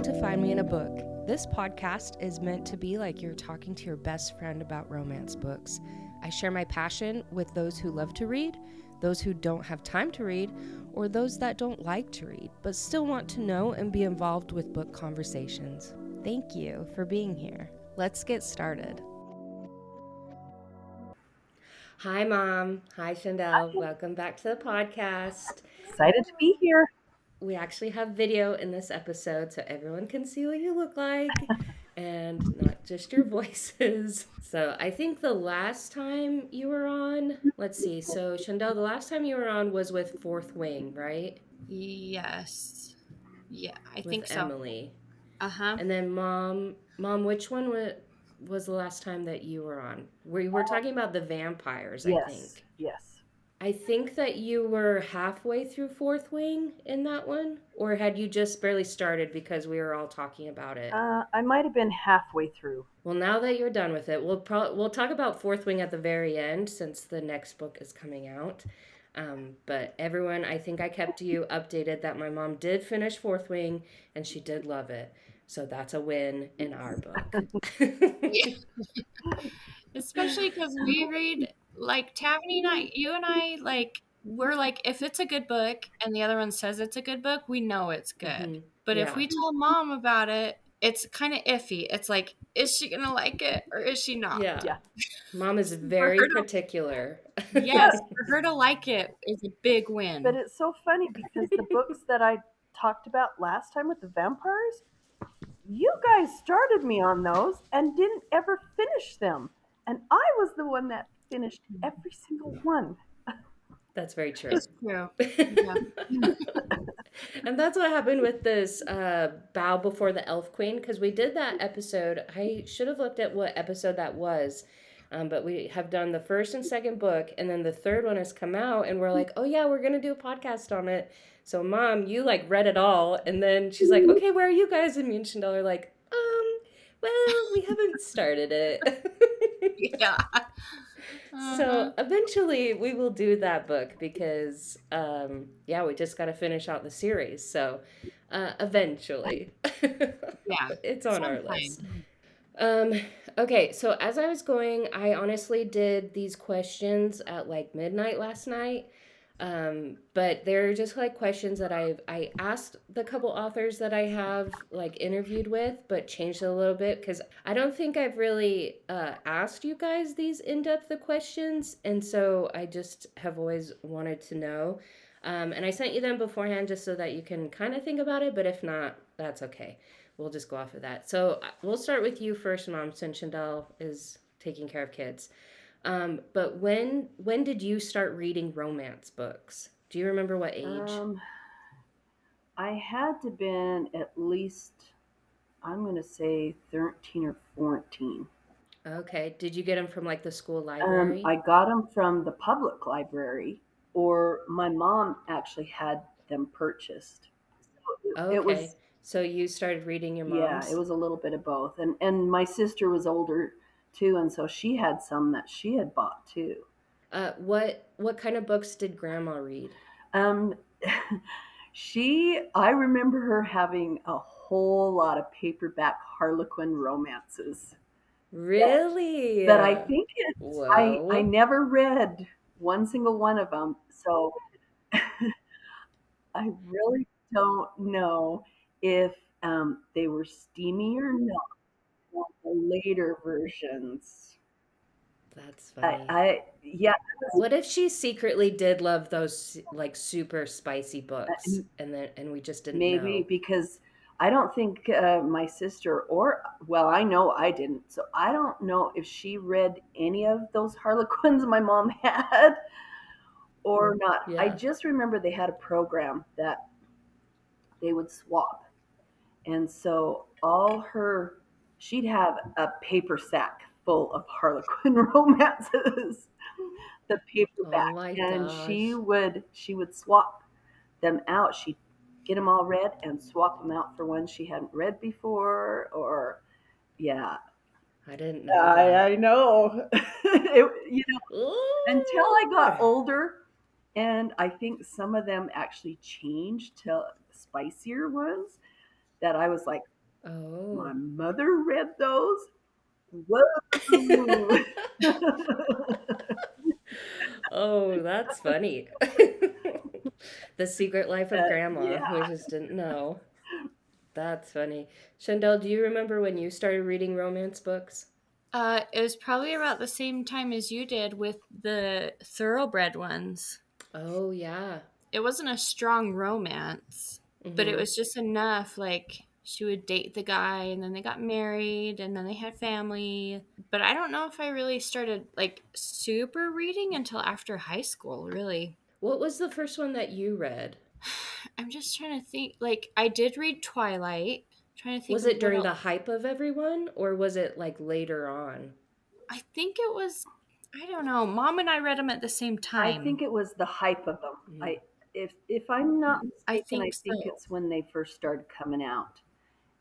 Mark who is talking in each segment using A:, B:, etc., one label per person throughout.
A: Welcome to Find Me in a Book. This podcast is meant to be like you're talking to your best friend about romance books. I share my passion with those who love to read, those who don't have time to read, or those that don't like to read but still want to know and be involved with book conversations. Thank you for being here. Let's get started. Hi, Mom. Hi, Chandel. Welcome back to the podcast.
B: Excited to be here.
A: We actually have video in this episode so everyone can see what you look like and not just your voices. So I think the last time you were on, let's see. So Chandel, the last time you were on was with Fourth Wing, right?
C: Yes. Yeah, I
A: With
C: think so.
A: Emily.
C: Uh huh.
A: And then mom, mom, which one was was the last time that you were on? We were talking about the vampires, I
B: yes,
A: think.
B: yes.
A: I think that you were halfway through Fourth Wing in that one, or had you just barely started because we were all talking about it?
B: Uh, I might have been halfway through.
A: well, now that you're done with it, we'll pro- we'll talk about Fourth Wing at the very end since the next book is coming out. Um, but everyone, I think I kept you updated that my mom did finish Fourth Wing and she did love it. So that's a win in our book.
C: Especially because we read, like, Tammany and I, you and I, like, we're like, if it's a good book and the other one says it's a good book, we know it's good.
A: Mhm.
C: But
A: Yeah.
C: if we tell mom about it, it's kind of iffy. It's like, is she going to like it or is she not?
A: Yeah.
B: Yeah.
A: Mom is very
C: to-
A: particular.
C: Yes, for her to like it is a big win.
B: But it's so funny because the books that I talked about last time with the vampires, you guys started me on those and didn't ever finish them. And I was the one that finished every single one.
A: That's very true.
C: it's true. Yeah.
A: and that's what happened with this uh, Bow Before the Elf Queen because we did that episode. I should have looked at what episode that was. Um, but we have done the first and second book, and then the third one has come out, and we're like, oh yeah, we're gonna do a podcast on it. So, mom, you like read it all, and then she's like, okay, where are you guys? And me and Chandel are like, well, we haven't started it.
C: yeah.
A: So
C: Uh-huh.
A: eventually we will do that book because um yeah, we just got to finish out the series. So uh eventually.
C: Yeah.
A: It's on our list. Um okay, so as I was going, I honestly did these questions at like midnight last night. Um, but they're just like questions that I've I asked the couple authors that I have like interviewed with, but changed it a little bit because I don't think I've really uh, asked you guys these in depth questions, and so I just have always wanted to know. Um, and I sent you them beforehand just so that you can kind of think about it, but if not, that's okay. We'll just go off of that. So uh, we'll start with you first, Mom, since Chandel is taking care of kids. Um, but when when did you start reading romance books? Do you remember what age?
B: Um, I had to been at least, I'm going to say 13 or 14.
A: okay. Did you get them from like the school
B: Um,
A: library?
B: I got them from the public library, or my mom actually had them purchased. So
A: okay.
B: it was,
A: so you started reading your mom's.
B: yeah, it was a little bit of both. And and my sister was older too, and so she had some that she had bought too.
A: Uh, what what kind of books did Grandma read?
B: Um, she, I remember her having a whole lot of paperback Harlequin romances.
A: Really?
B: That I think it's, I, I never read one single one of them. So I really don't know if um, they were steamy or not. The later versions.
A: That's funny.
B: I yeah,
A: What if she secretly did love those like super spicy books, and then and we just didn't
B: maybe
A: know?
B: because I don't think uh, my sister or well, I know I didn't. So I don't know if she read any of those Harlequins my mom had or not. I just remember they had a program that they would swap. And so all her, she'd have a paper sack full of Harlequin romances, the paperback,
A: Oh
B: and she would she would swap them out. She'd get them all read and swap them out for ones she hadn't read before, or yeah,
A: I didn't know
B: I. I know. it, you know, until I got older, and I think some of them actually changed to spicier ones. that I was like, my
A: Oh.
B: mother read those. Whoa!
A: Oh, that's funny. The Secret Life of
B: Uh,
A: Grandma. We
B: yeah.
A: just didn't know. That's funny. Chandel, do you remember when you started reading romance books?
C: Uh, it was probably about the same time as you did with the thoroughbred ones.
A: Oh, yeah.
C: It wasn't a strong romance, but it
A: hmm
C: was just enough. Like she would date the guy, and then they got married, and then they had family. But I don't know if I really started like super reading until after high school, really.
A: What was the first one that you read?
C: I'm just trying to think. Like I did read Twilight. trying to think
A: Was it during
C: else.
A: the hype of everyone, or was it like later on?
C: I think it was. I don't know. Mom and I read them at the same time I
B: think it was the hype of them.
A: Mhm.
B: I if if I'm not
C: I
B: mistaken, I
C: think
B: think
C: so.
B: it's when they first started coming out.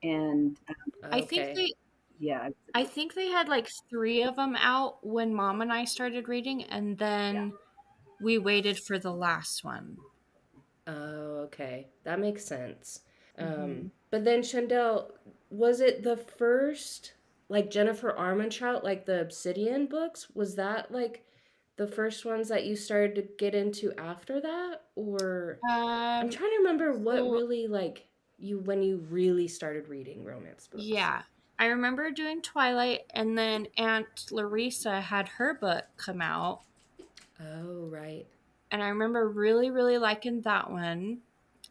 B: And uh,
C: I think they
B: yeah,
C: I think they had like three of them out when mom and I started reading, and then we waited for the last one.
A: Oh, okay. That makes sense. Um,
B: Mhm.
A: but then Chandel, was it the first like Jennifer Armentrout, like the Obsidian books? Was that like the first ones that you started to get into after that? Or I'm
C: Um,
A: trying to remember what
C: so
A: really like you when you really started reading romance books.
C: yeah, I remember doing Twilight, and then Aunt Larissa had her book come out,
A: Oh, right.
C: and I remember really, really liking that one.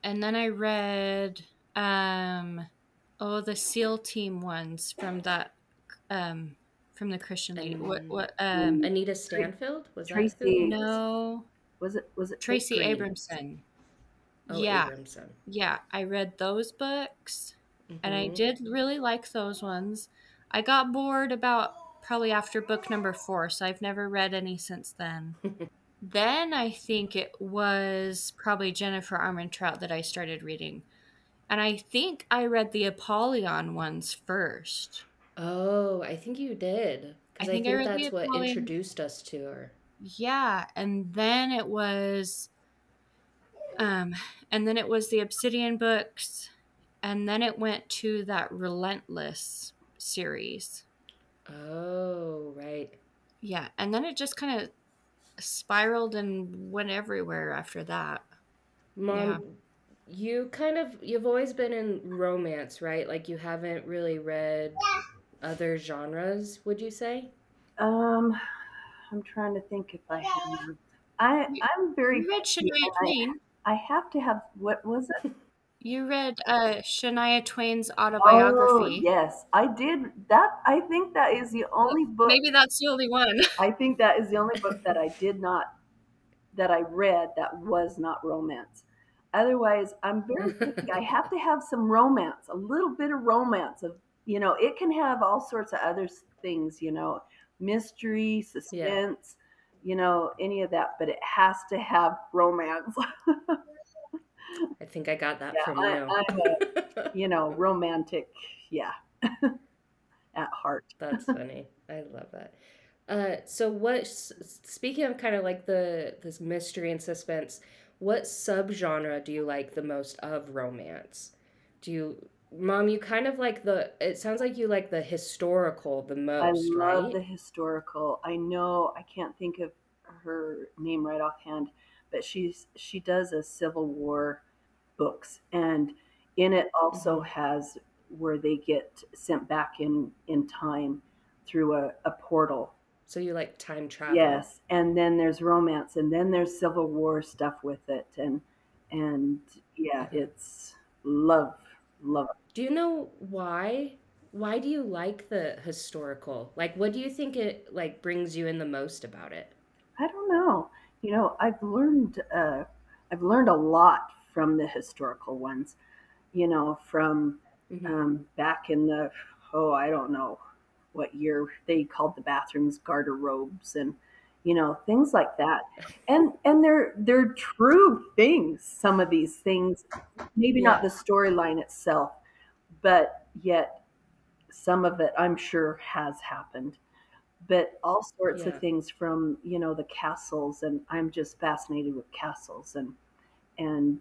C: And then I read, um, oh, the SEAL Team ones from that, um, from the Christian lady. What, what, um,
A: Anita Stansfield, was that who?
C: No,
B: was it was it
C: Tracy
B: Green?
C: Abramson.
A: Oh,
C: Yeah,
A: Abramson.
C: yeah, I read those books and I
A: Mm-hmm.
C: did really like those ones. I got bored about probably after book number four, so I've never read any since then. Then I think it was probably Jennifer Armentrout that I started reading. And I think I read the Apollyon ones first.
A: Oh, I think you did.
C: I
A: Because I
C: think I
A: think
C: the
A: that's what introduced us to her.
C: Yeah, and then it was um and then it was the Obsidian books and then it went to that Relentless series.
A: Oh, right.
C: Yeah, and then it just kind of spiraled and went everywhere after that. Yeah.
A: You kind of, you've always been in romance, right? Like you haven't really read other genres, would you say?
B: Um, I'm trying to think if I have. I I'm very
C: you read
B: picky,
C: Shania
B: and I
C: Twain.
B: I have to have what was it?
C: You read uh Shania Twain's
B: Oh
C: autobiography.
B: yes, I did that. I think that is the
C: Well,
B: only book.
C: maybe that's the only one.
B: I think that is the only book that I did not that I read that was not romance. Otherwise, I'm very picky. I have to have some romance, a little bit of romance. Of you know, it can have all sorts of other things. You know, mystery,
A: Yeah.
B: You know, any of that, but it has to have romance.
A: I think I got that
B: yeah,
A: from you.
B: I'm a you know romantic. Yeah, at heart.
A: That's funny. I love that. Uh, so what, speaking of kind of like the this mystery and suspense, what subgenre do you like the most of romance? Do you, Mom, you kind of like the, it sounds like you like the historical the most.
B: I
A: most,
B: love the historical. I know I can't think of her name right offhand, but she's she does a Civil War books, and in it also
A: hmm
B: has where they get sent back in in time through a, a portal.
A: So you like time travel.
B: Yes, and then there's romance, and then there's Civil War stuff with it, and and yeah,
A: hmm
B: it's love, love it.
A: Do you know why? Why do you like the historical? Like, what do you think it like brings you in the most about it?
B: I don't know. You know, I've learned uh, I've learned a lot from the historical ones. You know, from
A: hmm
B: um, back in the oh, I don't know what year they called the bathrooms garderobes and you know things like that. And and they're they're true things. Some of these things, maybe not the storyline itself, but yet some of it I'm sure has happened but all sorts of things from you know the castles and i'm just fascinated with castles and and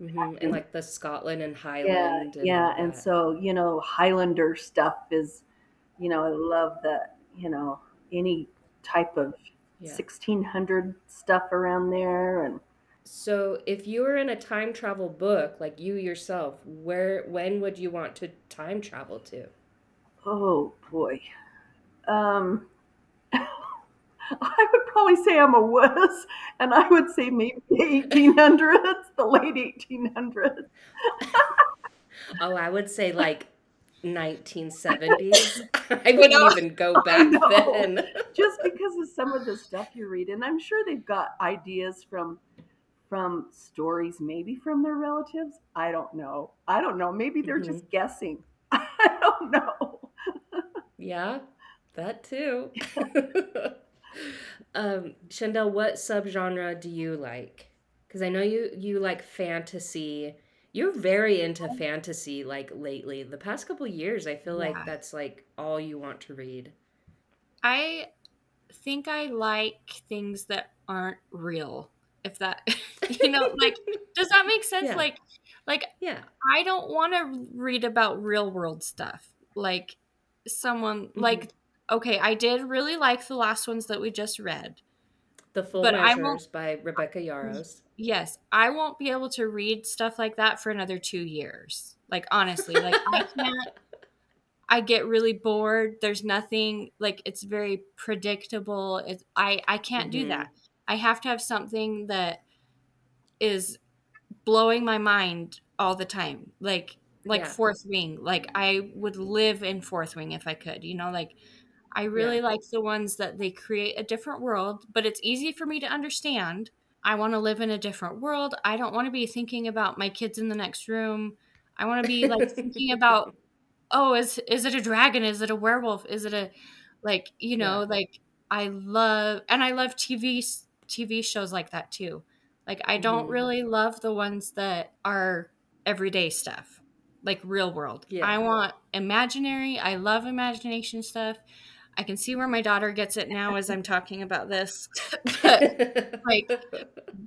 A: hmm And like the Scotland and
B: Yeah,
A: Highland and
B: yeah. And so, you know, Highlander stuff is, you know, I love that, you know, any type of
A: Yeah.
B: 1600 stuff around there. And
A: So if you were in a time travel book, like you yourself, where when would you want to time travel to?
B: oh boy. Um, I would probably say I'm a wuss, and I would say maybe 1800s, the late 1800s.
A: Oh, I would say like 1970s. I wouldn't
B: know,
A: even go back then.
B: Just because of some of the stuff you read, and I'm sure they've got ideas from from stories, maybe from their relatives. I don't know. I don't know. Maybe they're
A: hmm
B: just guessing. I don't know.
A: Yeah, that too. um, Chandel, what subgenre do you like? Because I know you you like fantasy. You're very into fantasy like lately. The past couple years, I feel like that's like all you want to read.
C: I think I like things that aren't real. If that, you know, like, does that make sense?
A: Yeah.
C: Like, like
A: Yeah.
C: I don't want to read about real world stuff. Like someone
A: hmm
C: like okay, I did really like the last ones that we just read,
A: The Full
C: but
A: Measures by Rebecca Yarros.
C: Yes, I won't be able to read stuff like that for another 2 years. Like honestly, like I can't I get really bored. There's nothing like it's very predictable. It's I I can't do
A: hmm
C: that. I have to have something that is blowing my mind all the time. Like like
A: Yeah.
C: Fourth Wing. Like I would live in Fourth Wing if I could. You know, like I
A: Yeah.
C: really like the ones that they create a different world, but it's easy for me to understand. I want to live in a different world. I don't want to be thinking about my kids in the next room. I want to be like thinking about oh, is is it a dragon? Is it a werewolf? Is it a like, you
A: Yeah.
C: know, like I love and I love TV TV shows like that too. Like I don't
A: hmm
C: really love the ones that are everyday stuff, like real world.
A: Yeah.
C: I want imaginary. I love imagination stuff. I can see where my daughter gets it now as I'm talking about this. but like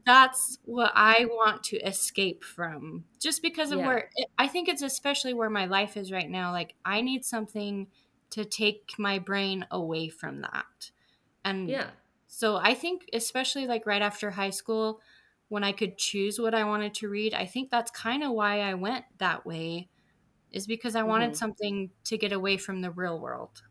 C: that's what I want to escape from just because of
A: Yeah.
C: where I think it's especially where my life is right now. Like, I need something to take my brain away from that. And
A: Yeah.
C: so I think, especially like right after high school, when I could choose what I wanted to read, I think that's kind of why I went that way, is because I wanted
A: hmm
C: something to get away from the real world.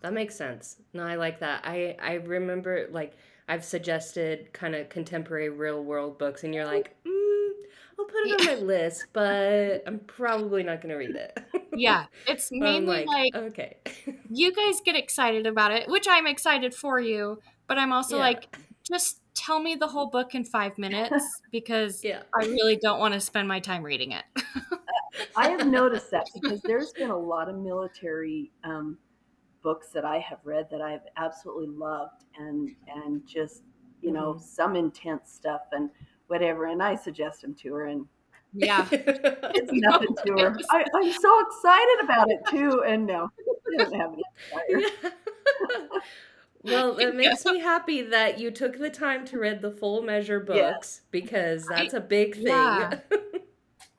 A: That makes sense. No, I like that. I I remember like I've suggested kind of contemporary real world books, and you're like, mm, I'll put it on my list, but I'm probably not gonna read it.
C: Yeah. It's mainly
A: like,
C: like,
A: okay,
C: you guys get excited about it, which I'm excited for you, but I'm also
A: yeah,
C: like, just tell me the whole book in five minutes because
A: yeah,
C: I really don't want to spend my time reading it.
B: I have noticed that because there's been a lot of military um, books that I have read that I have absolutely loved, and and just you know
A: hmm
B: some intense stuff and whatever. And I suggest them to her, and
C: yeah.
B: it's
C: No,
B: nothing to her.
C: it's,
B: I, I'm so excited about it too, and no, she doesn't have any desire.
A: Yeah. Well,
C: it
A: makes me happy that you took the time to read the full measure
B: Yes.
A: books because that's a big
C: yeah.
A: thing.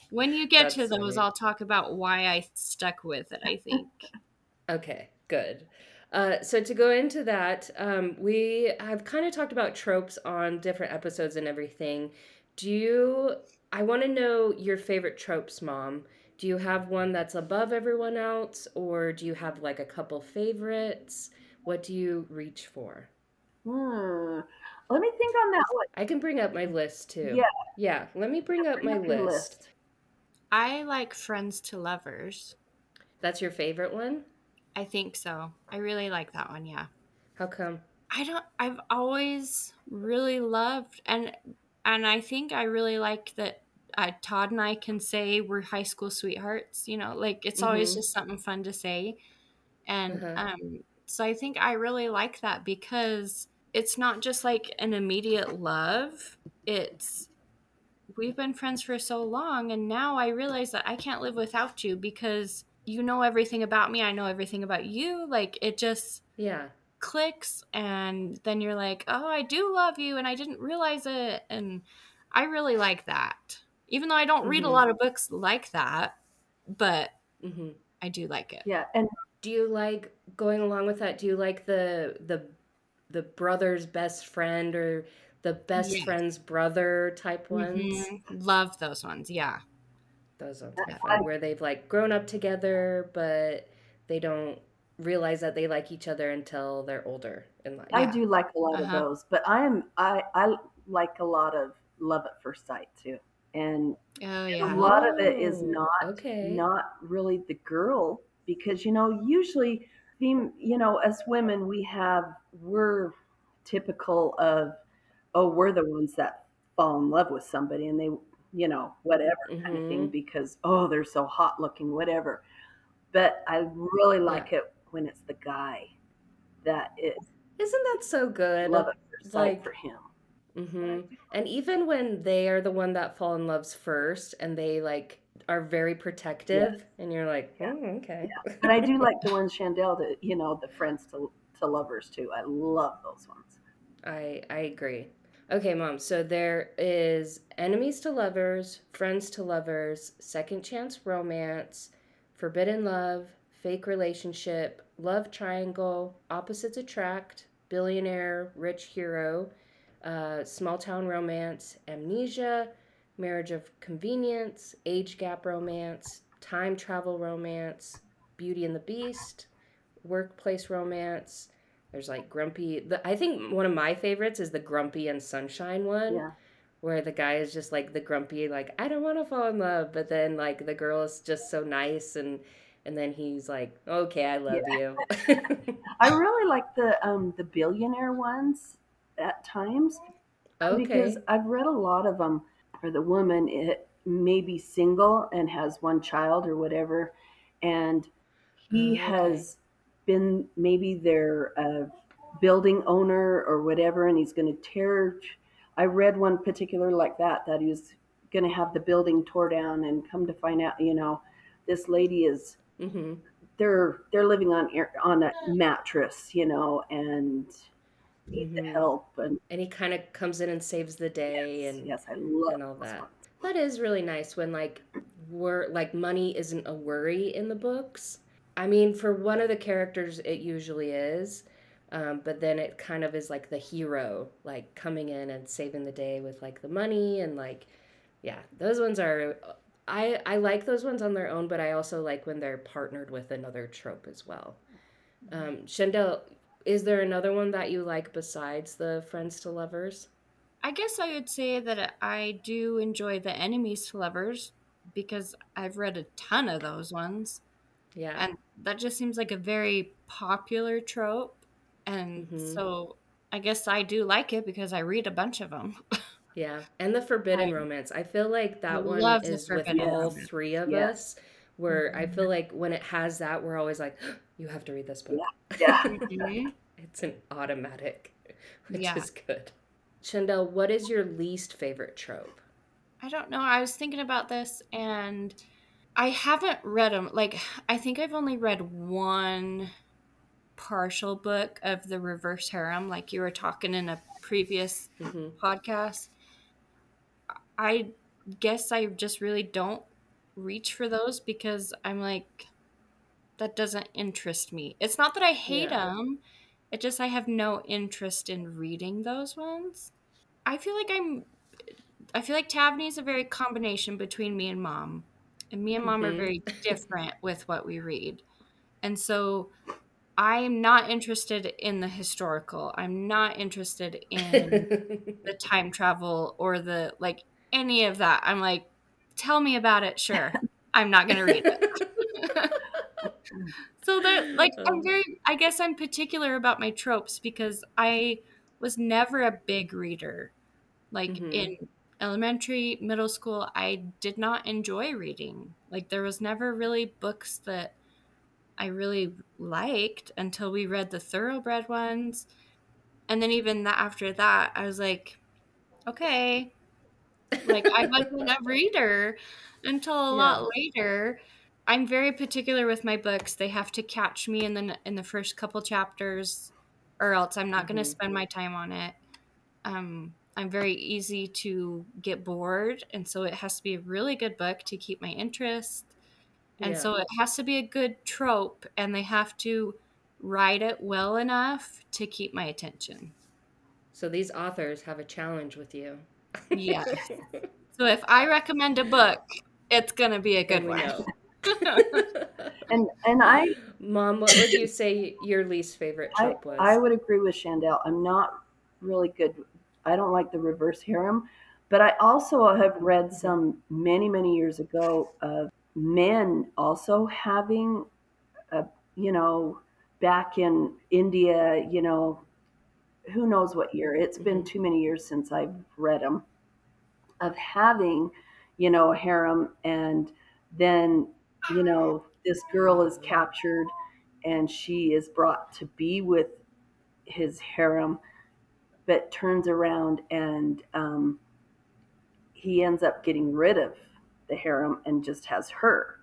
C: When you get to those,
A: funny.
C: I'll talk about why I stuck with it, I think.
A: Okay, good. Uh, so to go into that, um, we have kind of talked about tropes on different episodes and everything. Do you? I want to know your favorite tropes, Mom. Do you have one that's above everyone else, or do you have like a couple favorites? What do you reach for?
B: Hmm. Let me think on that one.
A: I can bring up my list too.
B: Yeah,
A: Yeah, let me bring up
B: bring
A: my
B: up
A: list.
B: list.
C: I like Friends to Lovers.
A: That's your favorite one?
C: I think so. I really like that one, yeah.
A: How come?
C: I don't I've always really loved and and I think I really like that uh, Todd and I can say we're high school sweethearts, you know, like it's always
A: Mm-hmm.
C: just something fun to say. And
A: Uh-huh.
C: um so I think I really like that because it's not just like an immediate love. It's we've been friends for so long and now I realize that I can't live without you because you know everything about me, I know everything about you. Like it just
A: Yeah.
C: clicks and then you're like, "Oh, I do love you and I didn't realize it." And I really like that. Even though I don't read a
A: Mhm.
C: lot of books like that, but
A: hmm
C: I do like it.
B: Yeah, and
A: Do you like going along with that? Do you like the the the brother's best friend or the best
C: Yes.
A: friend's brother type ones?
C: Mhm. Love those ones. Yeah.
A: Those ones are fun, where they've like grown up together, but they don't realize that they like each other until they're older in life.
B: I
C: Yeah.
B: do like a lot
C: Uh-huh.
B: of those. But I am I I like a lot of love at first sight too, and
C: Oh
B: a lot of it is
A: Oh,
B: not
A: okay.
B: not really the girl because you know usually fem- you know as women we have we're typical of oh we're the ones that fall in love with somebody and they you know whatever kind of thing
A: Mhm.
B: because oh they're so hot looking whatever but i really
A: Yeah.
B: like it when it's the guy that is
A: Isn't that so good?
B: love sight
A: Like,
B: for him
A: Mm-hmm. And even when they are the one that fall in love's first and they like are very protective and you're like,
B: Yeah.
A: oh, okay.
B: but i do like the ones chandel that you know the friends to, to lovers too i love those ones
A: I I agree. Okay, mom. So there is enemies to lovers, friends to lovers, second chance romance, forbidden love, fake relationship, love triangle, opposites attract, billionaire, rich hero, uh, small town romance, amnesia, marriage of convenience, age gap romance, time travel romance, Beauty and the Beast, workplace romance. There's like grumpy. The, I think one of my favorites is the grumpy and sunshine one,
B: yeah
A: where the guy is just like the grumpy, like I don't want to fall in love, but then like the girl is just so nice and and then he's like, okay, I love you.
B: i really like the um the billionaire ones at times
A: okay.
B: because I've read a lot of them where the woman it may be single and has one child or whatever, and he
A: Oh, okay.
B: has been maybe their uh, building owner or whatever, and he's going to tear. I read one particular like that that he was going to have the building tore down, and come to find out, you know, this lady is
A: hmm
B: they're they're living on air, on a mattress, you know, and need the
A: Mhm.
B: help and
A: And he kind of comes in and saves the day
B: yes,
A: and
B: yes, I love
A: and all that.
B: ones.
A: That is really nice when like we're like money isn't a worry in the books. I mean, for one of the characters, it usually is, um, but then it kind of is like the hero, like coming in and saving the day with like the money and like, yeah, those ones are. I I like those ones on their own, but I also like when they're partnered with another trope as well. Um, is there another one that you like besides the friends to lovers?
C: I guess I would say that I do enjoy the enemies to lovers because I've read a ton of those ones.
A: Yeah.
C: And that just seems like a very popular trope. And
A: Mhm.
C: so I guess I do like it because I read a bunch of them.
A: Yeah, and the forbidden
C: I
A: romance. I feel like that one is with all
C: romance.
A: three of
B: Yeah.
A: us. Where I feel like when it has that, we're always like, "You have to read this book."
B: Yeah.
C: Mhm.
A: It's an automatic, which
C: Yeah.
A: is good. Chandel, what is your least favorite trope?
C: I don't know. I was thinking about this and I haven't read them. Like, I think I've only read one partial book of the reverse harem, like you were talking in a previous
A: hmm
C: podcast. I guess I just really don't reach for those because I'm like, that doesn't interest me. It's not that I hate
A: Yeah.
C: them, it just I have no interest in reading those ones. I feel like I'm, I feel like Taverny is a very combination between me and mom. And me and mom are
A: Mhm.
C: very different with what we read. And so I am not interested in the historical. I'm not interested in the time travel or the like any of that. I'm like, tell me about it, sure. I'm not gonna read it. so that like I'm very I guess I'm particular about my tropes because I was never a big reader. Like
A: Mhm.
C: in elementary, middle school, I did not enjoy reading. Like there was never really books that I really liked until we read the thoroughbred ones. And then even that after that, I was like, okay. Like I wasn't a reader until a lot later. I'm very particular with my books. They have to catch me in the in the first couple chapters or else I'm not going
A: Mhm.
C: to spend my time on it. Um I'm very easy to get bored, and so it has to be a really good book to keep my interest. And
D: Yeah.
C: so it has to be a good trope, and they have to write it well enough to keep my attention.
D: So these authors have a challenge with you.
C: Yes. So if I recommend a book, it's going to be a good one.
B: And and I
D: Mom, what would you say your least favorite
B: I,
D: trope was?
B: I would agree with Chandel. I'm not really good. I don't like the reverse harem, but I also have read some many, many years ago of men also having, a, you know, back in India, you know, who knows what year. It's been mm-hmm. too many years since I've read them, of having, you know, a harem and then, you know, this girl is captured and she is brought to be with his harem, but turns around and um, he ends up getting rid of the harem and just has her.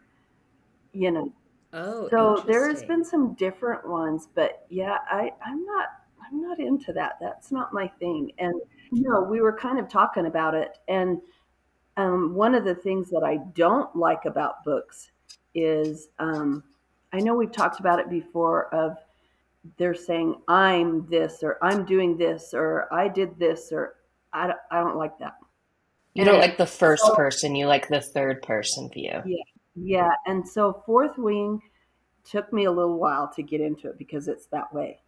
B: You know,
D: oh,
B: so there has been some different ones, but yeah, I I'm not I'm not into that. That's not my thing. And you know, we were kind of talking about it, and um, one of the things that I don't like about books is um, I know we've talked about it before of they're saying I'm this or I'm doing this or I did this or I don't, I don't like that.
A: You don't
B: And
A: like the first
B: so-
A: person, you like the third person view.
B: Yeah, yeah and so Fourth Wing took me a little while to get into it because it's that way.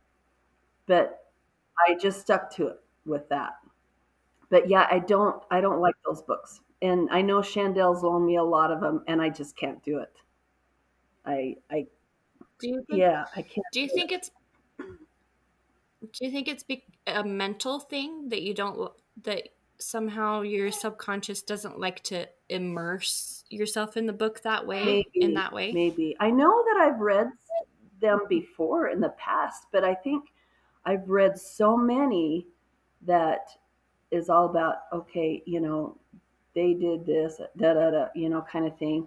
B: But I just stuck to it with that. But yeah, I don't I don't like those books. And I know Chandel's loaned me a lot of them and I just can't do it. I I
C: Do you think,
B: yeah, I can't.
C: do you
B: do
C: think it's do you think it's be- a mental thing that you don't that somehow your subconscious doesn't like to immerse yourself in the book that way
B: Maybe,
C: in that way?
B: Maybe. I know that I've read them before in the past, but I think I've read so many that is all about, okay, you know, they did this, da da da, you know, kind of thing.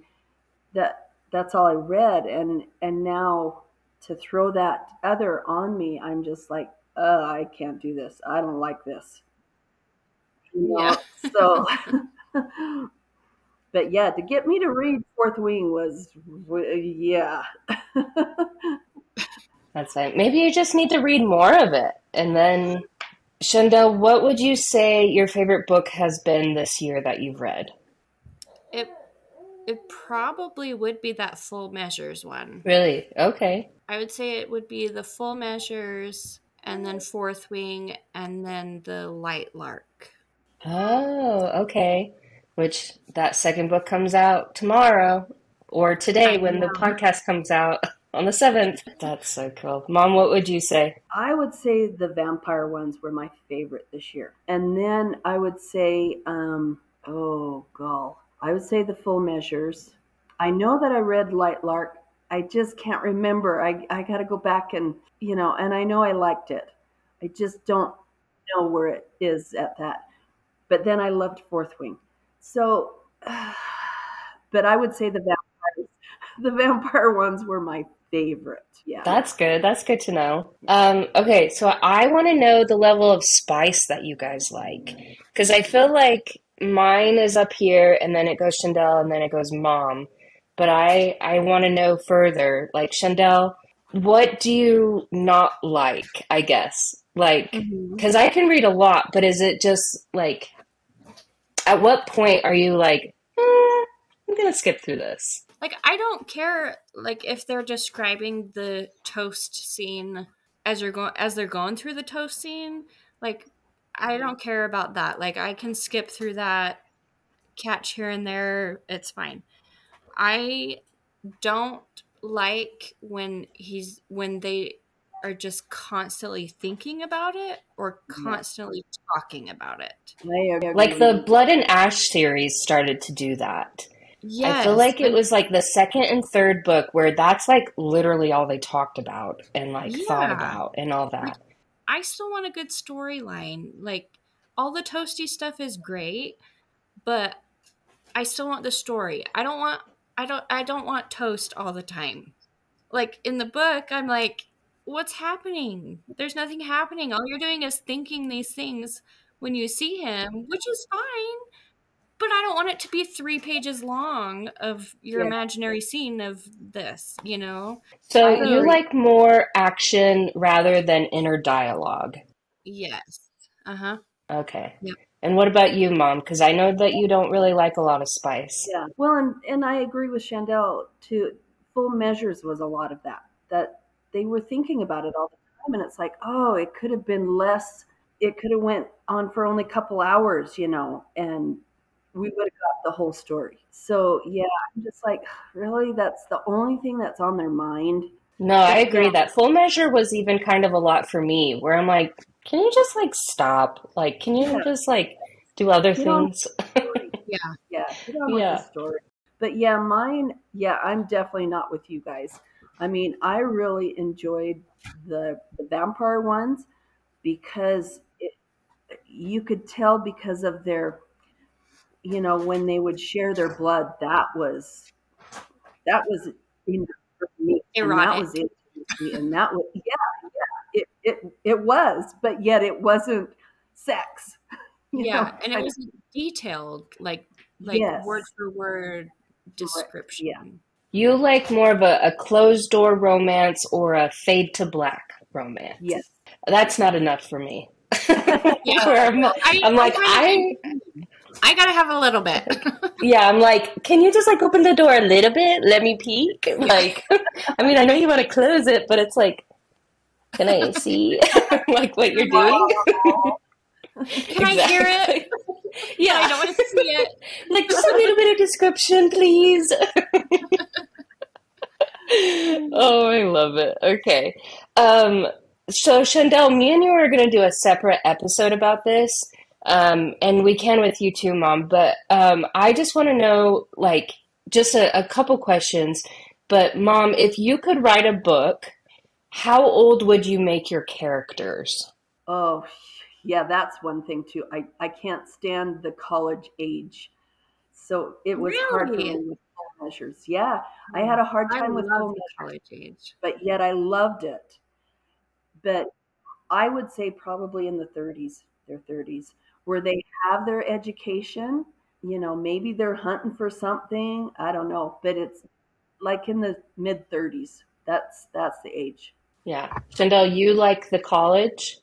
B: That that's all I read and and now to throw that other on me, I'm just like, uh, I can't do this. I don't like this. You know,
C: Yeah.
B: so but yeah, to get me to read Fourth Wing was, yeah.
A: That's it. Maybe you just need to read more of it. And then, Chandel, what would you say your favorite book has been this year that you've read?
C: It it probably would be that full measures one.
A: Really? Okay.
C: I would say it would be the full measures and then fourth wing and then the Lightlark.
A: Oh, okay. Which that second book comes out tomorrow or today when the podcast comes out on the 7th. That's so cool. Mom, what would you say?
B: I would say the vampire ones were my favorite this year. And then I would say, um, oh, gall. I would say the full measures. I know that I read Lightlark. I just can't remember. I, I got to go back and, you know, and I know I liked it. I just don't know where it is at that. But then I loved Fourth Wing. So, but I would say the vampires, the vampire ones were my favorite. Yeah.
A: That's good. That's good to know. Um, okay, so I want to know the level of spice that you guys like. Because I feel like mine is up here and then it goes Chandel and then it goes mom. But I I want to know further. Like Chandel, what do you not like, I guess? Like because I can read a lot, but is it just like at what point are you like, eh, I'm gonna skip through this?
C: Like I don't care like if they're describing the toast scene as you're going as they're going through the toast scene, like I don't care about that. Like I can skip through that catch here and there, it's fine. I don't like when he's when they are just constantly thinking about it or constantly talking about it.
A: Like the Blood and Ash series started to do that.
C: Yes.
A: I feel like it was like the second and third book where that's like literally all they talked about and like thought about and all that.
C: I still want a good storyline. Like all the toasty stuff is great, but I still want the story. I don't want I don't I don't want toast all the time. Like in the book, I'm like, what's happening? There's nothing happening. All you're doing is thinking these things when you see him, which is fine. But I don't want it to be three pages long of your
B: Yeah.
C: imaginary scene of this, you know?
A: So you
B: agree.
A: like more action rather than inner dialogue.
C: Yes. Uh huh.
A: Okay.
C: Yep.
A: And what about you, Mom? Because I know that you don't really like a lot of spice.
B: Yeah. Well, and, and I agree with Chandel too. Full measures was a lot of that. That they were thinking about it all the time, and it's like, oh, it could have been less. It could have went on for only a couple hours, you know, and we would have got the whole story. So yeah, I'm just like, really, that's the only thing that's on their mind.
A: No, I agree that full measure was even kind of a lot for me, where I'm like, can you just like stop? Like, can you
B: Yeah.
A: just like do other
B: You
A: things?
C: Yeah.
B: Yeah,
A: Yeah.
B: But yeah, mine, yeah, I'm definitely not with you guys. I mean, I really enjoyed the the vampire ones because it, you could tell because of their, you know, when they would share their blood, that was that was in for me, and that
C: Erotic.
B: was it, and that was yeah, yeah, it it it was, but yet it wasn't sex. you
C: Yeah.
B: know,
C: And it was detailed, like like
B: Yes.
C: word for word description.
B: yeah.
A: You like more of a, a closed door romance or a fade to black romance?
B: yes.
A: That's not enough for me.
C: Yeah.
A: I'm,
C: I,
A: I'm like,
C: kinda
A: I,
C: think- I gotta have a little bit.
A: yeah, I'm like, can you just like open the door a little bit? Let me peek. Like, I mean, I know you want to close it, but it's like, can I see like what you're doing?
C: Can I hear it?
A: Yeah,
C: I don't want to see it.
A: like just a little bit of description, please. oh, I love it. Okay. Um, so Chandel, me and you are going to do a separate episode about this. Um, and we can with you too, Mom. But um, I just want to know, like, just a, a couple questions. But Mom, if you could write a book, how old would you make your characters?
B: Oh, yeah, that's one thing too. I, I can't stand the college age. So it was hard for me with full measures. Yeah, I had a hard
C: I
B: time with
C: love
B: full measures,
C: college age.
B: but yet I loved it. But I would say probably in the 30s, their 30s, where they have their education. You know, maybe they're hunting for something. I don't know, but it's like in the mid 30s. That's that's the age.
A: Yeah. Chandel, you like the college?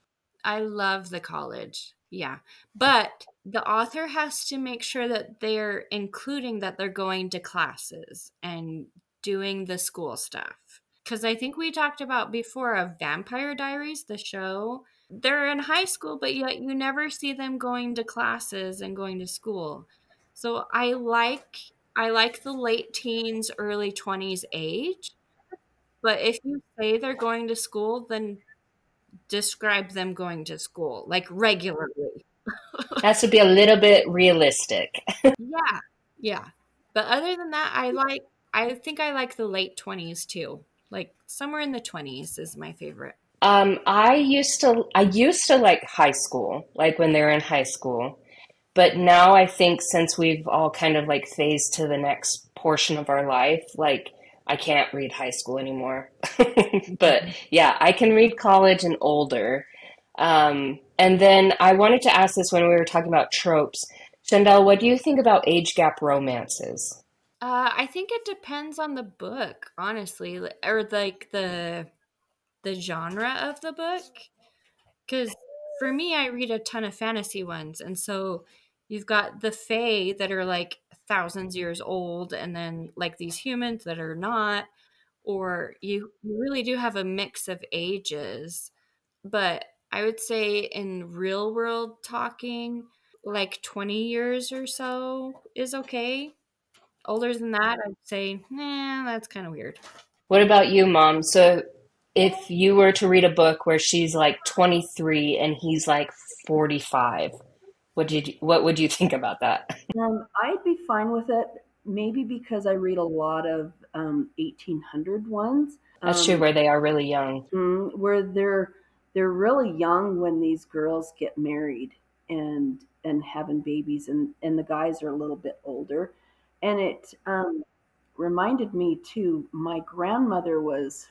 C: I love the college. Yeah. But the author has to make sure that they're including that they're going to classes and doing the school stuff. Because I think we talked about before of Vampire Diaries, the show. They're in high school, but yet you never see them going to classes and going to school. So I like I like the late teens, early 20s age. But if you say they're going to school, then describe them going to school like regularly.
A: Has to be a little bit realistic.
C: Yeah. Yeah. But other than that, I like I think I like the late 20s too. Like somewhere in the 20s is my favorite.
A: Um, I used to I used to like high school, like when they're in high school. But now I think since we've all kind of like phased to the next portion of our life, like I can't read high school anymore. But yeah, I can read college and older. Um, and then I wanted to ask this when we were talking about tropes. Chandel, what do you think about age gap romances?
C: Uh, I think it depends on the book, honestly, or like the the genre of the book. Because for me, I read a ton of fantasy ones, and so you've got the Fae that are like thousands years old, and then like these humans that are not, or you you really do have a mix of ages. But I would say in real world talking, like twenty years or so is okay older than that, I'd say, nah, that's kind of weird.
A: What about you, Mom? So if you were to read a book where she's like 23 and he's like 45, what did you, what would you think about that?
B: Um, I'd be fine with it, maybe because I read a lot of um, 1800 ones.
A: That's
B: um,
A: true, where they are really young.
B: mm, where they're they're really young when these girls get married and and having babies, and and the guys are a little bit older, and it um, reminded me too. My grandmother was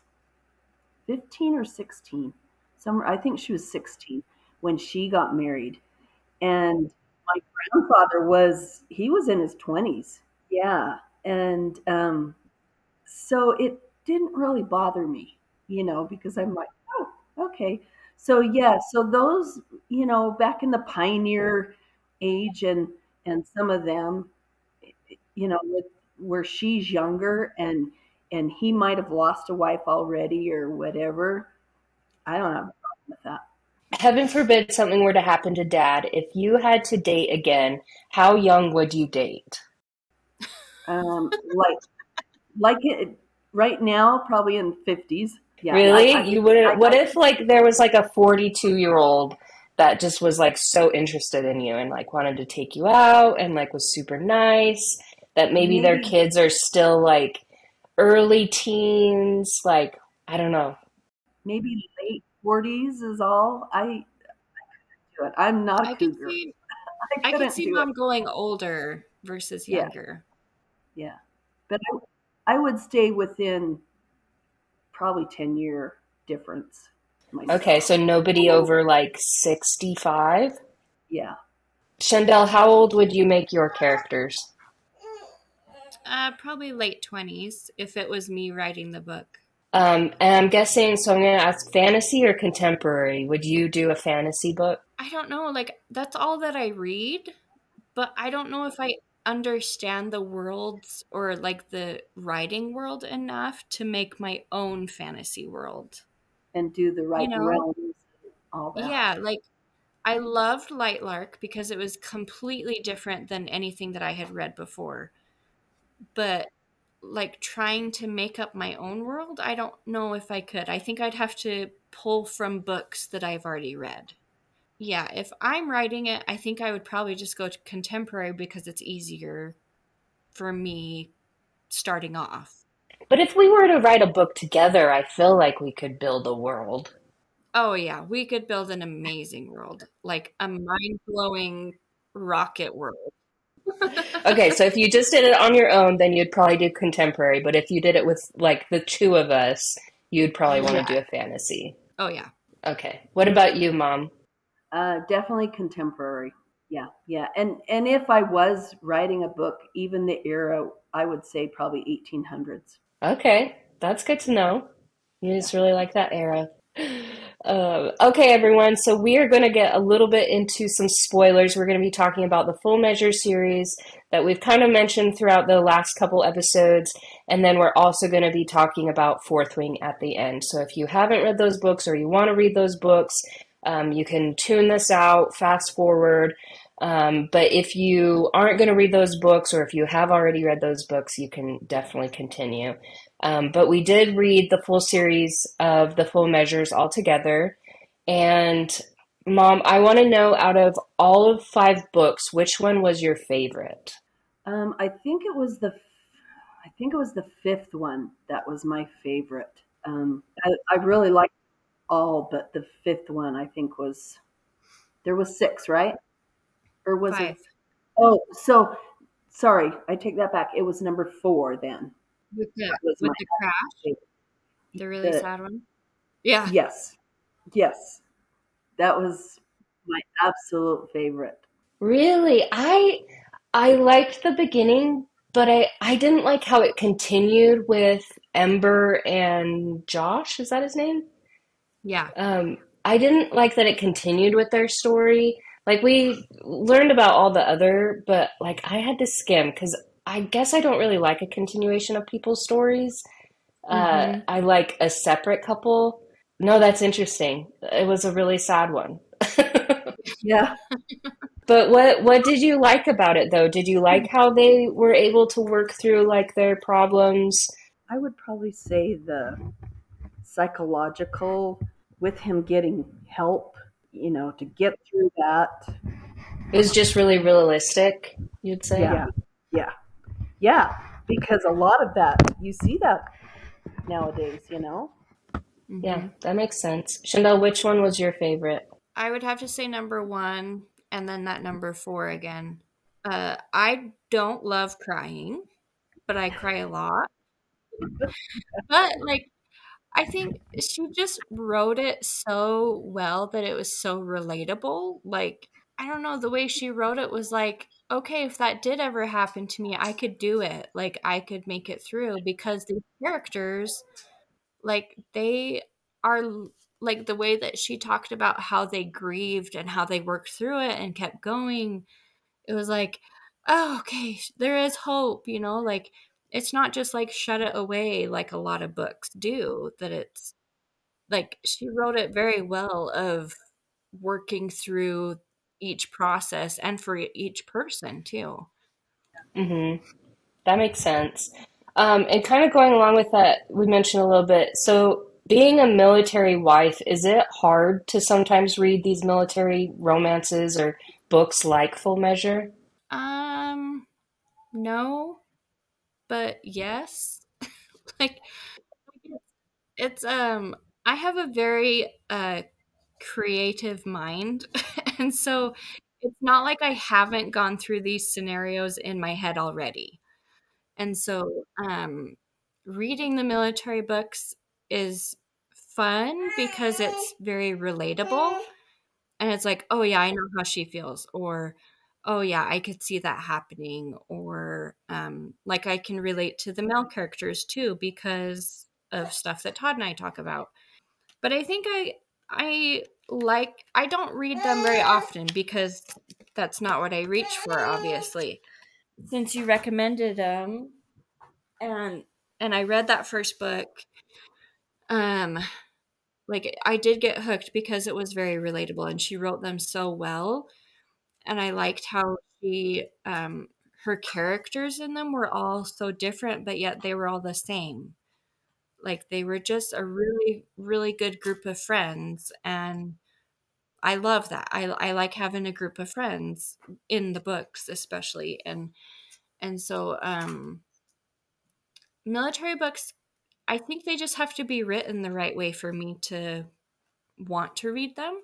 B: 15 or 16, somewhere. I think she was 16 when she got married, and my grandfather was he was in his 20s. Yeah, and um, so it didn't really bother me, you know, because I'm like, oh, okay. So yeah, so those, you know, back in the pioneer age and and some of them, you know, with where she's younger and and he might have lost a wife already or whatever. I don't have a problem with that.
A: Heaven forbid something were to happen to dad. If you had to date again, how young would you date?
B: Um, like like it right now, probably in fifties. Yeah,
A: Really?
B: I, I
A: You wouldn't, what if like there was like a 42 year old that just was like so interested in you and like wanted to take you out and like was super nice, that maybe their kids are still like early teens, like I don't know.
B: maybe late forties is all. I do it. I'm not a
C: I could
B: cougar.
C: see
B: I
C: I could
B: couldn't
C: see
B: do it.
C: mom going older versus younger.
B: yeah. But I, I would stay within probably ten year difference
A: Okay, so nobody over like 65?
B: Yeah.
A: Chandel, how old would you make your characters?
C: Uh, probably late 20s if it was me writing the book.
A: Um, and I'm guessing, so I'm going to ask fantasy or contemporary. Would you do a fantasy book?
C: I don't know, like that's all that I read, but I don't know if I understand the worlds or like the writing world enough to make my own fantasy world.
B: And do the right
C: You
B: right
C: know?
B: realms, all that.
C: Yeah, like I loved Lightlark because it was completely different than anything that I had read before. But like trying to make up my own world, I don't know if I could. I think I'd have to pull from books that I've already read. Yeah, if I'm writing it, I think I would probably just go to contemporary because it's easier for me starting off.
A: But if we were to write a book together, I feel like we could build a world.
C: Oh, yeah, we could build an amazing world, like a mind blowing rocket world.
A: Okay, so if you just did it on your own, then you'd probably do contemporary. But if you did it with like the two of us, you'd probably want to
C: Yeah.
A: do a fantasy.
C: Oh, yeah.
A: Okay. What about you, Mom?
B: Uh, definitely contemporary. Yeah, yeah. And and if I was writing a book, even the era, I would say probably 1800s.
A: Okay, that's good to know. You
B: Yeah.
A: just really like that era. Uh, okay, everyone. So we are going to get a little bit into some spoilers. We're going to be talking about the Full Measure series that we've kind of mentioned throughout the last couple episodes, and then we're also going to be talking about Fourth Wing at the end. So if you haven't read those books or you want to read those books, um, you can tune this out, fast forward. Um, but if you aren't going to read those books, or if you have already read those books, you can definitely continue. Um, but we did read the full series of the full measures all together. And Mom, I want to know out of all of five books, which one was your favorite?
B: Um, I think it was the I think it was the fifth one that was my favorite. Um, I, I really liked all, but the fifth one I think was there was six, right? Or was it? Oh, so sorry, I take that back. It was number four then.
C: With the with the crash,
B: favorite.
C: the really
B: The
C: sad one. Yeah.
B: yes, yes, that was my absolute favorite.
A: Really, I I liked the beginning, but I I didn't like how it continued with Ember and Josh. Is that his name?
C: Yeah.
A: Um, I didn't like that it continued with their story. Like we learned about all the other, but like I had to skim because I guess I don't really like a continuation of people's stories. Uh,
C: Mm-hmm.
A: I like a separate couple. No, that's interesting. It was a really sad one.
B: Yeah,
A: But what what did you like about it though? Did you like how they were able to work through like their problems?
B: I would probably say the psychological with him getting help, you know, to get through that.
A: It was just really realistic, you'd say?
B: Yeah, yeah, yeah. Because a lot of that, you see that nowadays, you know.
A: Yeah,
C: hmm
A: that makes sense. Chandel, which one was your favorite?
C: I would have to say number one and then that number four again. Uh, I don't love crying, but I cry a lot. But like, I think she just wrote it so well that it was so relatable. Like, I don't know, the way she wrote it was like, okay, if that did ever happen to me, I could do it. Like I could make it through because these characters like they are like the way that she talked about how they grieved and how they worked through it and kept going. It was like, oh, okay, there is hope, you know, like it's not just like shut it away like a lot of books do, that it's like she wrote it very well of working through each process and for each person too.
A: Mm-hmm. That makes sense. Um, and kind of going along with that, we mentioned a little bit. So, being a military wife, is it hard to sometimes read these military romances or books like Full Measure?
C: Um, no, but yes. like, it's um, I have a very uh creative mind. and so it's not like I haven't gone through these scenarios in my head already. And so um, reading the military books is fun because it's very relatable. And it's like, oh, yeah, I know how she feels. Or, oh, yeah, I could see that happening. Or, um, like, I can relate to the male characters too because of stuff that Todd and I talk about. But I think I I like I don't read them very often because that's not what I reach for obviously. Since you recommended them. And and I read that first book um like I did get hooked because it was very relatable and she wrote them so well. And I liked how she um her characters in them were all so different but yet they were all the same like they were just a really, really good group of friends. And I love that. I, I like having a group of friends in the books, especially. And, and so, um, military books, I think they just have to be written the right way for me to want to read them.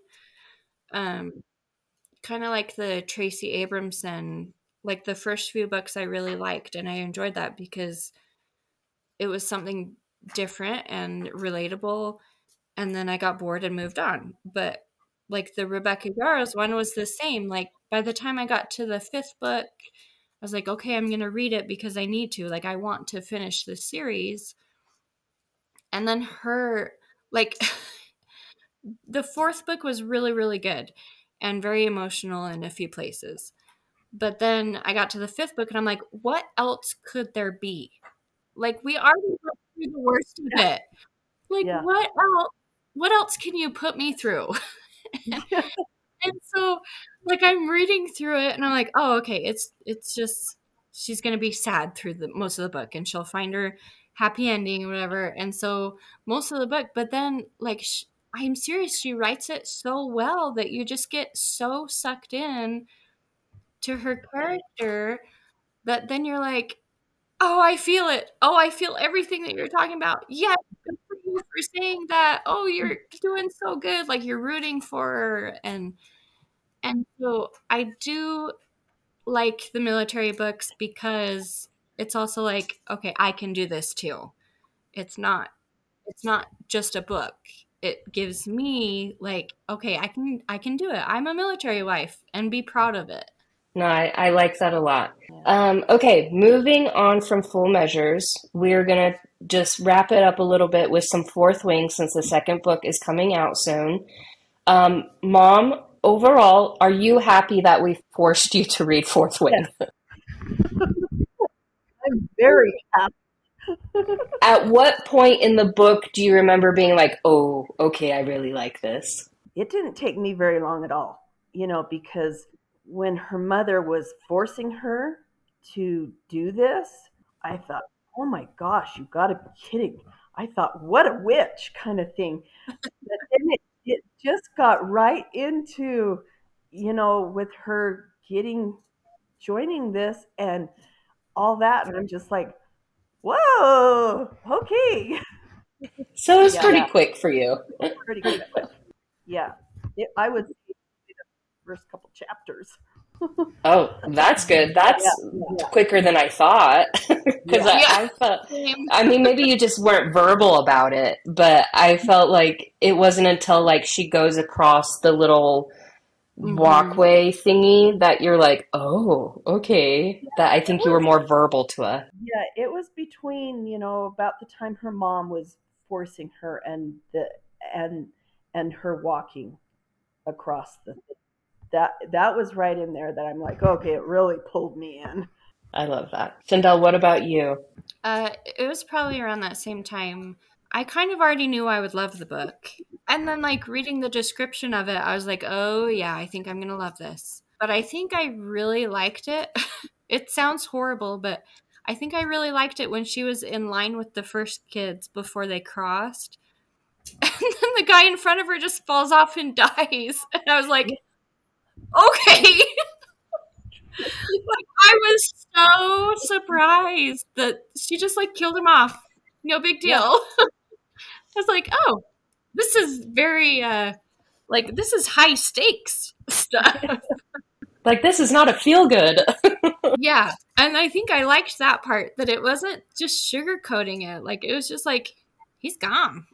C: Um, kind of like the Tracy Abramson, like the first few books I really liked, and I enjoyed that because it was something different and relatable and then I got bored and moved on. But like the Rebecca Yarros one was the same. Like by the time I got to the fifth book, I was like, okay, I'm gonna read it because I need to. Like I want to finish the series. And then her like the fourth book was really, really good and very emotional in a few places. But then I got to the fifth book and I'm like, what else could there be? Like we already went through the worst of it. Like yeah. what else? What else can you put me through? and so, like I'm reading through it, and I'm like, oh, okay, it's it's just she's gonna be sad through the most of the book, and she'll find her happy ending or whatever. And so most of the book, but then like sh- I'm serious, she writes it so well that you just get so sucked in to her character that then you're like, oh, I feel it. Oh, I feel everything that you're talking about. Yes, for for saying that. Oh, mm. you're doing so good. Like you're rooting for her. And and so I do like the military books because it's also like, okay, I can do this too. It's not it's not just a book. It gives me like, okay, I can I can do it. I'm a military wife and be proud of it.
A: No, I, I like that a lot. Um, okay, moving on from full measures, we're going to just wrap it up a little bit with some fourth wing since the second book is coming out soon. Um, Mom, overall, are you happy that we forced you to read fourth wing?
B: Yes. I'm very happy.
A: At what point in the book do you remember being like, oh, okay, I really like this?
B: It didn't take me very long at all, you know, because when her mother was forcing her to do this, I thought, oh my gosh, you got to be kidding. I thought, what a witch kind of thing. but then it, it just got right into, you know, with her getting, joining this and all that. And I'm just like, whoa, okay.
A: So it was yeah, pretty yeah. quick for you.
B: pretty quick. Yeah. It, I was first couple chapters.
A: oh, that's good. That's yeah, yeah. quicker than I thought. Because yeah. I, I, felt, I mean, maybe you just weren't verbal about it, but I felt like it wasn't until like she goes across the little
C: Mhm.
A: walkway thingy that you're like, oh, okay. That I think you were more verbal to us.
B: Yeah, it was between, you know, about the time her mom was forcing her and the and and her walking across the that that was right in there that I'm like, okay, it really pulled me in.
A: I love that. Chandel, what about you?
C: Uh, it was probably around that same time. I kind of already knew I would love the book. And then, like, reading the description of it, I was like, oh, yeah, I think I'm going to love this. But I think I really liked it. it sounds horrible, but I think I really liked it when she was in line with the first kids before they crossed. And then the guy in front of her just falls off and dies. And I was like, okay. like I was so surprised that she just like killed him off. No big deal. I was like, oh, this is very uh like this is high stakes stuff.
A: Like, this is not a feel good.
C: yeah. And I think I liked that part that it wasn't just sugarcoating it. Like it was just like he's gone.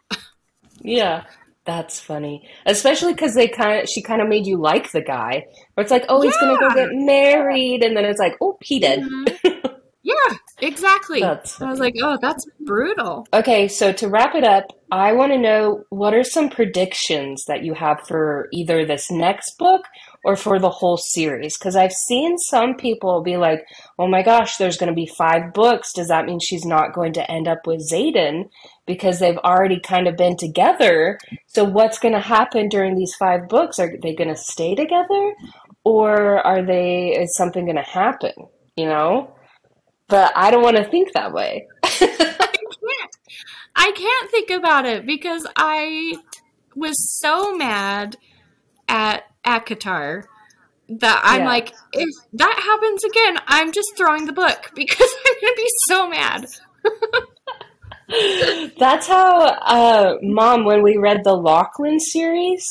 A: yeah. That's funny, especially because they kind of she kind of made you like the guy. Where it's like, oh, he's gonna go get married, and then it's like, oh, he did.
C: Mhm. yeah, exactly.
A: That's
C: I was like, oh, that's brutal.
A: Okay, so to wrap it up, I want to know what are some predictions that you have for either this next book or for the whole series? Because I've seen some people be like, oh my gosh, there's going to be five books. Does that mean she's not going to end up with Xaden? Because they've already kind of been together. So what's going to happen during these five books? Are they going to stay together? Or are they, is something going to happen? You know? But I don't want to think that way.
C: I can't think about it because I was so mad at ACOTAR that I'm
B: Yeah.
C: like, if that happens again, I'm just throwing the book because I'm gonna be so mad.
A: That's how, uh, mom, when we read the Lachlan series,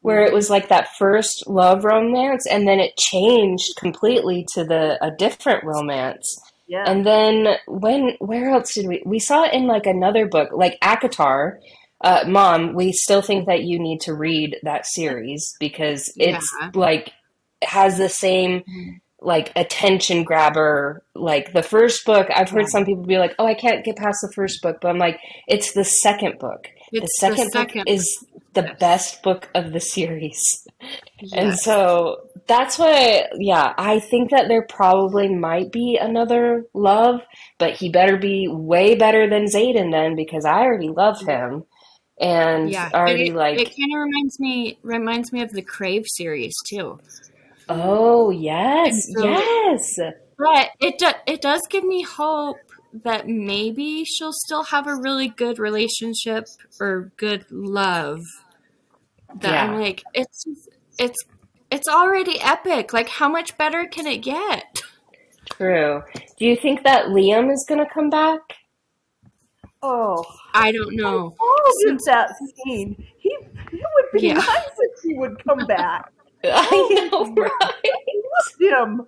A: where it was like that first love romance, and then it changed completely to the a different romance.
B: Yeah.
A: And then when, where else did we? We saw it in like another book, like ACOTAR. Uh, mom, we still think that you need to read that series because it's
C: Yeah.
A: like has the same like attention grabber like the first book i've heard
B: Yeah.
A: some people be like oh i can't get past the first book but i'm like it's the second book
C: It's
A: the second, book is the
C: Yes.
A: best book of the series and so that's why yeah i think that there probably might be another love but he better be way better than Xaden then because i already love him and
C: yeah,
A: already
C: it,
A: like
C: it kind of reminds me reminds me of the Crave series too.
A: oh yes
C: so-
A: yes
C: But it do, it does give me hope that maybe she'll still have a really good relationship or good love. That I'm like, it's it's it's already epic. Like, how much better can it get?
A: true do you think that liam is gonna come back
B: oh,
C: I don't know.
B: oh, did that scene. He it would be
C: Yeah.
B: nice if he would come back.
A: I know, right?
B: Him.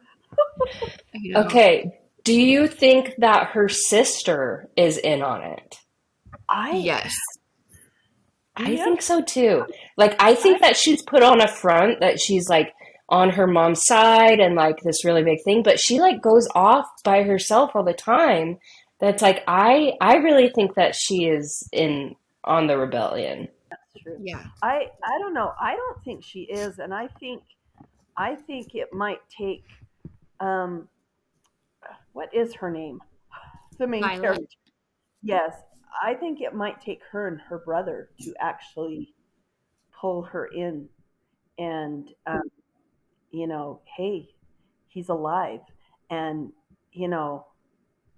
C: You know?
A: Okay. Do you think that her sister is in on it?
B: I
C: Yes.
A: I
B: Yeah.
A: think so too. Like, I think that she's put on a front that she's like on her mom's side and like this really big thing, but she like goes off by herself all the time. That's like I I really think that she is in on the rebellion.
B: That's true.
C: Yeah.
B: I I don't know. I don't think she is, and I think I think it might take um what is her name? The main
C: Violet.
B: character. Yes, I think it might take her and her brother to actually pull her in, and um, you know, hey, he's alive, and you know,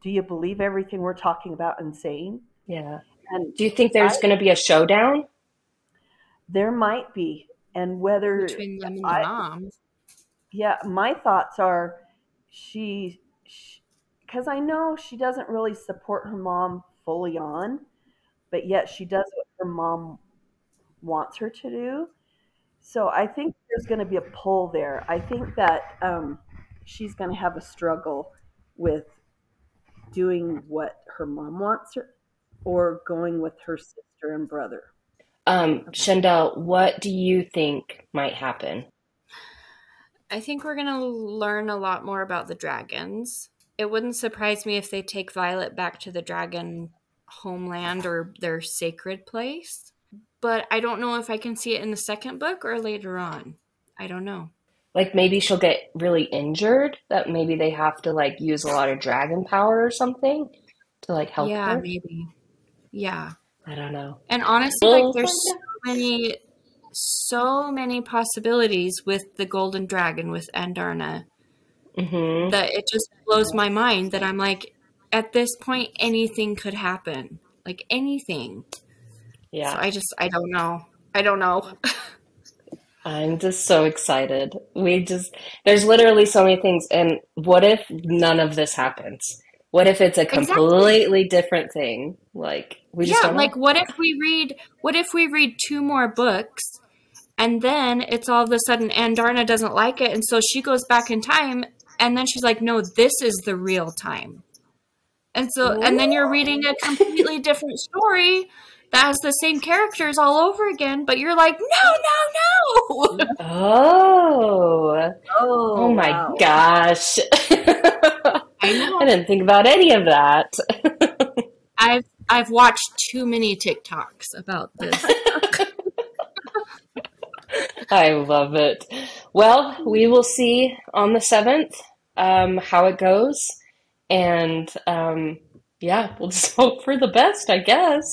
B: do you believe everything we're talking about and saying?
A: Yeah.
B: And
A: Do you think there's going to be a showdown?
B: there might be, and whether
C: Between them and the mom.
B: yeah my thoughts are she because i know she doesn't really support her mom fully on but yet she does what her mom wants her to do so i think there's going to be a pull there i think that um, she's going to have a struggle with doing what her mom wants her or going with her sister and brother
A: Um, Chandel, what do you think might happen?
C: I think we're gonna learn a lot more about the dragons. It wouldn't surprise me if they take Violet back to the dragon homeland or their sacred place. But I don't know if I can see it in the second book or later on. I don't know.
A: Like maybe she'll get really injured. That maybe they have to like use a lot of dragon power or something to like help
C: yeah,
A: her.
C: maybe. Yeah.
A: I don't know.
C: And honestly, like there's so many so many possibilities with the golden dragon with Andarna
A: hmm
C: that it just blows my mind that I'm like at this point anything could happen. Like anything. So
A: Yeah.
C: I just I don't know. I don't know.
A: I'm just so excited. We just, there's literally so many things. And what if none of this happens? What if it's a
C: Exactly.
A: completely different thing? Like, we just
C: yeah,
A: don't know.
C: like what if we read what if we read two more books and then it's all of a sudden Andarna doesn't like it and so she goes back in time and then she's like, No, this is the real time. And so and then you're reading a completely different story that has the same characters all over again, but you're like, No, no, no
A: Oh,
B: Oh,
A: oh my
B: wow.
A: gosh.
C: I know.
A: I didn't think about any of that.
C: I've I've watched too many TikToks about this.
A: I love it. Well, we will see on the 7th um, how it goes. And um, yeah, we'll just hope for the best, I guess.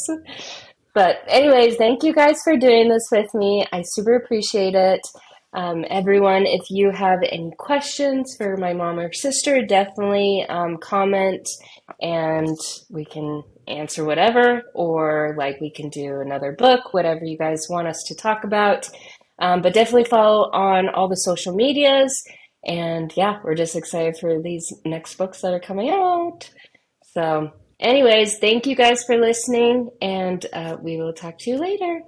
A: But, anyways, thank you guys for doing this with me. I super appreciate it. Um, everyone, if you have any questions for my mom or sister, definitely um, comment and we can answer whatever, or like we can do another book, whatever you guys want us to talk about. Um, but definitely follow on all the social medias. And yeah, we're just excited for these next books that are coming out. So, anyways, thank you guys for listening, and uh, we will talk to you later.